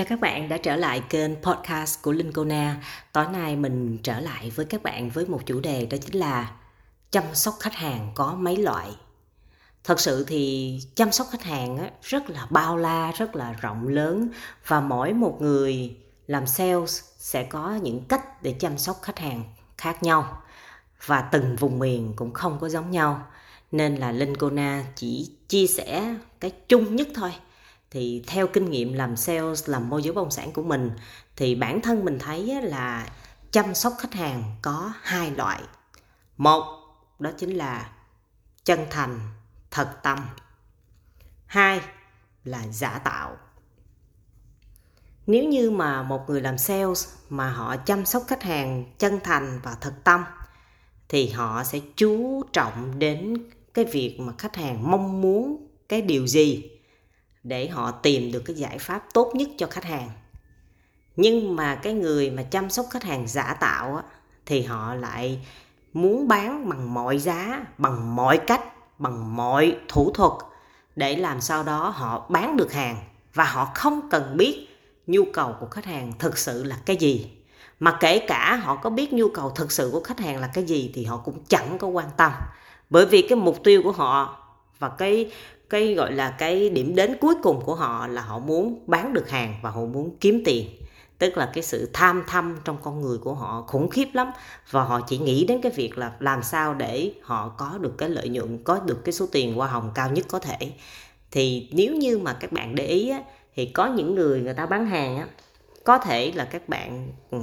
Chào các bạn đã trở lại kênh podcast của Linh Tối nay mình trở lại với các bạn với một chủ đề đó chính là chăm sóc khách hàng có mấy loại. Thật sự thì chăm sóc khách hàng rất là bao la, rất là rộng lớn và mỗi một người làm sales sẽ có những cách để chăm sóc khách hàng khác nhau và từng vùng miền cũng không có giống nhau. Nên là Linh chỉ chia sẻ cái chung nhất thôi thì theo kinh nghiệm làm sales, làm môi giới bất động sản của mình, thì bản thân mình thấy là chăm sóc khách hàng có hai loại. Một, đó chính là chân thành, thật tâm. Hai, là giả tạo. Nếu như mà một người làm sales mà họ chăm sóc khách hàng chân thành và thật tâm, thì họ sẽ chú trọng đến cái việc mà khách hàng mong muốn cái điều gì để họ tìm được cái giải pháp tốt nhất cho khách hàng. Nhưng mà cái người mà chăm sóc khách hàng giả tạo á, thì họ lại muốn bán bằng mọi giá bằng mọi cách bằng mọi thủ thuật để làm sao đó họ bán được hàng. Và họ không cần biết nhu cầu của khách hàng thực sự là cái gì. Mà kể cả họ có biết nhu cầu thực sự của khách hàng là cái gì thì họ cũng chẳng có quan tâm. Bởi vì cái mục tiêu của họ và cái cái gọi là cái điểm đến cuối cùng của họ là họ muốn bán được hàng và họ muốn kiếm tiền. Tức là cái sự tham thâm trong con người của họ khủng khiếp lắm. Và họ chỉ nghĩ đến cái việc là làm sao để họ có được cái lợi nhuận có được cái số tiền hoa hồng cao nhất có thể. Thì nếu như mà các bạn để ý á, thì có những người người ta bán hàng á, có thể là các bạn ừ,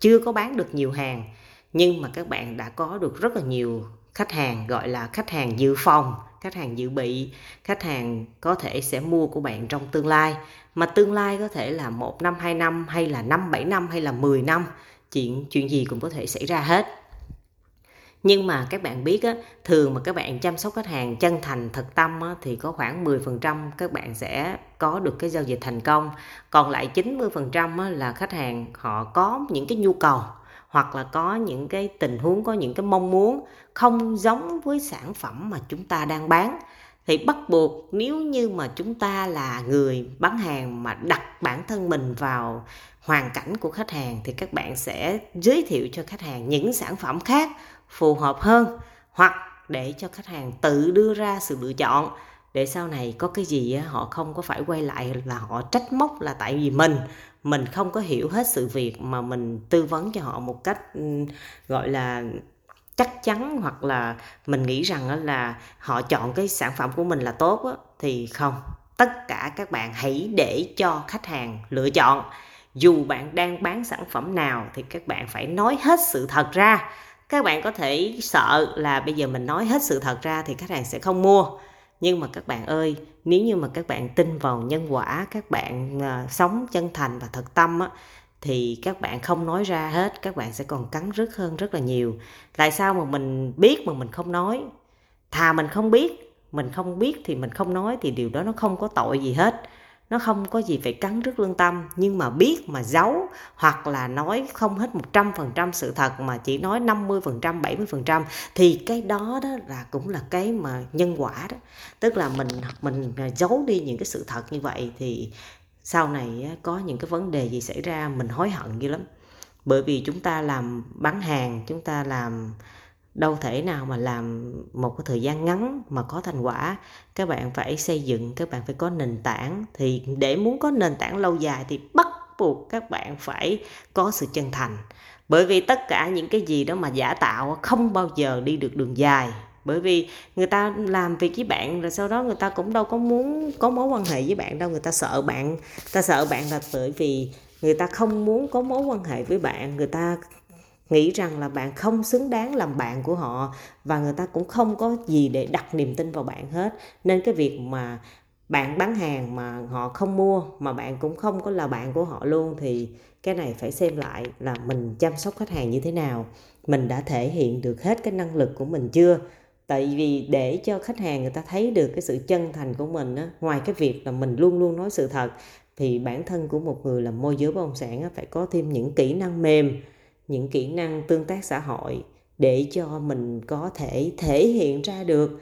chưa có bán được nhiều hàng nhưng mà các bạn đã có được rất là nhiều khách hàng gọi là khách hàng dự phòng khách hàng dự bị khách hàng có thể sẽ mua của bạn trong tương lai. Mà tương lai có thể là một năm hai năm hay là năm bảy năm hay là 10 năm. Chuyện chuyện gì cũng có thể xảy ra hết. Nhưng mà các bạn biết á, thường mà các bạn chăm sóc khách hàng chân thành thật tâm á, thì có khoảng 10% các bạn sẽ có được cái giao dịch thành công. Còn lại 90% á, là khách hàng họ có những cái nhu cầu hoặc là có những cái tình huống, có những cái mong muốn không giống với sản phẩm mà chúng ta đang bán. Thì bắt buộc nếu như mà chúng ta là người bán hàng mà đặt bản thân mình vào hoàn cảnh của khách hàng thì các bạn sẽ giới thiệu cho khách hàng những sản phẩm khác phù hợp hơn, hoặc để cho khách hàng tự đưa ra sự lựa chọn. Để sau này có cái gì họ không có phải quay lại là họ trách móc là tại vì mình mình không có hiểu hết sự việc mà mình tư vấn cho họ một cách ừ, gọi là chắc chắn hoặc là mình nghĩ rằng là họ chọn cái sản phẩm của mình là tốt thì không. Tất cả các bạn hãy để cho khách hàng lựa chọn. Dù bạn đang bán sản phẩm nào thì các bạn phải nói hết sự thật ra. Các bạn có thể sợ là bây giờ mình nói hết sự thật ra thì khách hàng sẽ không mua nhưng mà các bạn ơi nếu như mà các bạn tin vào nhân quả các bạn uh, sống chân thành và thật tâm á thì các bạn không nói ra hết các bạn sẽ còn cắn rứt hơn rất là nhiều. Tại sao mà mình biết mà mình không nói? Thà mình không biết mình không biết thì mình không nói thì điều đó nó không có tội gì hết nó không có gì phải cắn rứt lương tâm, nhưng mà biết mà giấu hoặc là nói không hết 100% sự thật mà chỉ nói 50% 70% thì cái đó đó là cũng là cái mà nhân quả đó. Tức là mình mình à, giấu đi những cái sự thật như vậy thì sau này có những cái vấn đề gì xảy ra mình hối hận dữ lắm. Bởi vì chúng ta làm bán hàng, chúng ta làm đâu thể nào mà làm một cái thời gian ngắn mà có thành quả. Các bạn phải xây dựng, các bạn phải có nền tảng. Thì để muốn có nền tảng lâu dài thì bắt buộc các bạn phải có sự chân thành. Bởi vì tất cả những cái gì đó mà giả tạo không bao giờ đi được đường dài. Bởi vì người ta làm việc với bạn rồi sau đó người ta cũng đâu có muốn có mối quan hệ với bạn đâu. Người ta sợ bạn. Ta sợ bạn là bởi vì người ta không muốn có mối quan hệ với bạn. Người ta nghĩ rằng là bạn không xứng đáng làm bạn của họ và người ta cũng không có gì để đặt niềm tin vào bạn hết. Nên cái việc mà bạn bán hàng mà họ không mua mà bạn cũng không có là bạn của họ luôn thì cái này phải xem lại là mình chăm sóc khách hàng như thế nào. Mình đã thể hiện được hết cái năng lực của mình chưa? Tại vì để cho khách hàng người ta thấy được cái sự chân thành của mình á, ngoài cái việc là mình luôn luôn nói sự thật thì bản thân của một người làm môi giới bất động sản á, phải có thêm những kỹ năng mềm những kỹ năng tương tác xã hội để cho mình có thể thể hiện ra được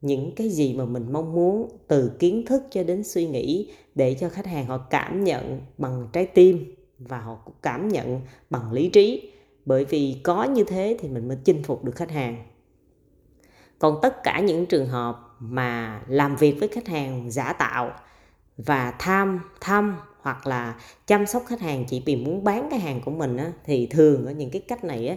những cái gì mà mình mong muốn từ kiến thức cho đến suy nghĩ để cho khách hàng họ cảm nhận bằng trái tim và họ cảm nhận bằng lý trí. Bởi vì có như thế thì mình mới chinh phục được khách hàng. Còn tất cả những trường hợp mà làm việc với khách hàng giả tạo và tham, thăm hoặc là chăm sóc khách hàng chỉ vì muốn bán cái hàng của mình á, thì thường ở những cái cách này á,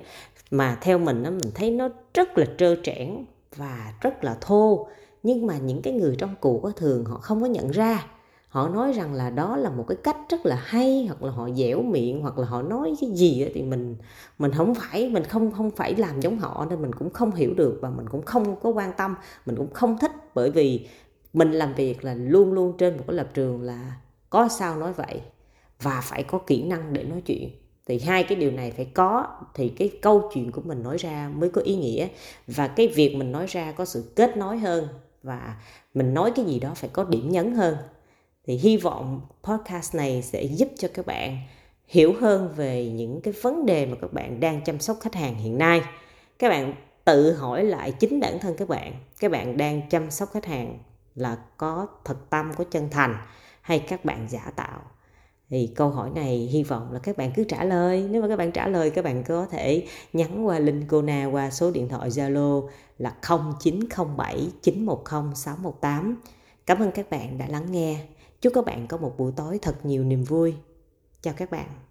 mà theo mình á, mình thấy nó rất là trơ trẽn và rất là thô. Nhưng mà những cái người trong cuộc á, thường họ không có nhận ra. Họ nói rằng là đó là một cái cách rất là hay hoặc là họ dẻo miệng hoặc là họ nói cái gì thì mình mình không phải mình không không phải làm giống họ nên mình cũng không hiểu được và mình cũng không có quan tâm mình cũng không thích. Bởi vì mình làm việc là luôn luôn trên một cái lập trường là có sao nói vậy? Và phải có kỹ năng để nói chuyện. Thì hai cái điều này phải có. Thì cái câu chuyện của mình nói ra mới có ý nghĩa. Và cái việc mình nói ra có sự kết nối hơn. Và mình nói cái gì đó phải có điểm nhấn hơn. Thì hy vọng podcast này sẽ giúp cho các bạn hiểu hơn về những cái vấn đề mà các bạn đang chăm sóc khách hàng hiện nay. Các bạn tự hỏi lại chính bản thân các bạn. Các bạn đang chăm sóc khách hàng là có thật tâm, có chân thành hay các bạn giả tạo? Thì câu hỏi này hy vọng là các bạn cứ trả lời. Nếu mà các bạn trả lời, các bạn có thể nhắn qua link Kona, qua số điện thoại Zalo là 0907 910 618 cảm ơn các bạn đã lắng nghe. Chúc các bạn có một buổi tối thật nhiều niềm vui. Chào các bạn.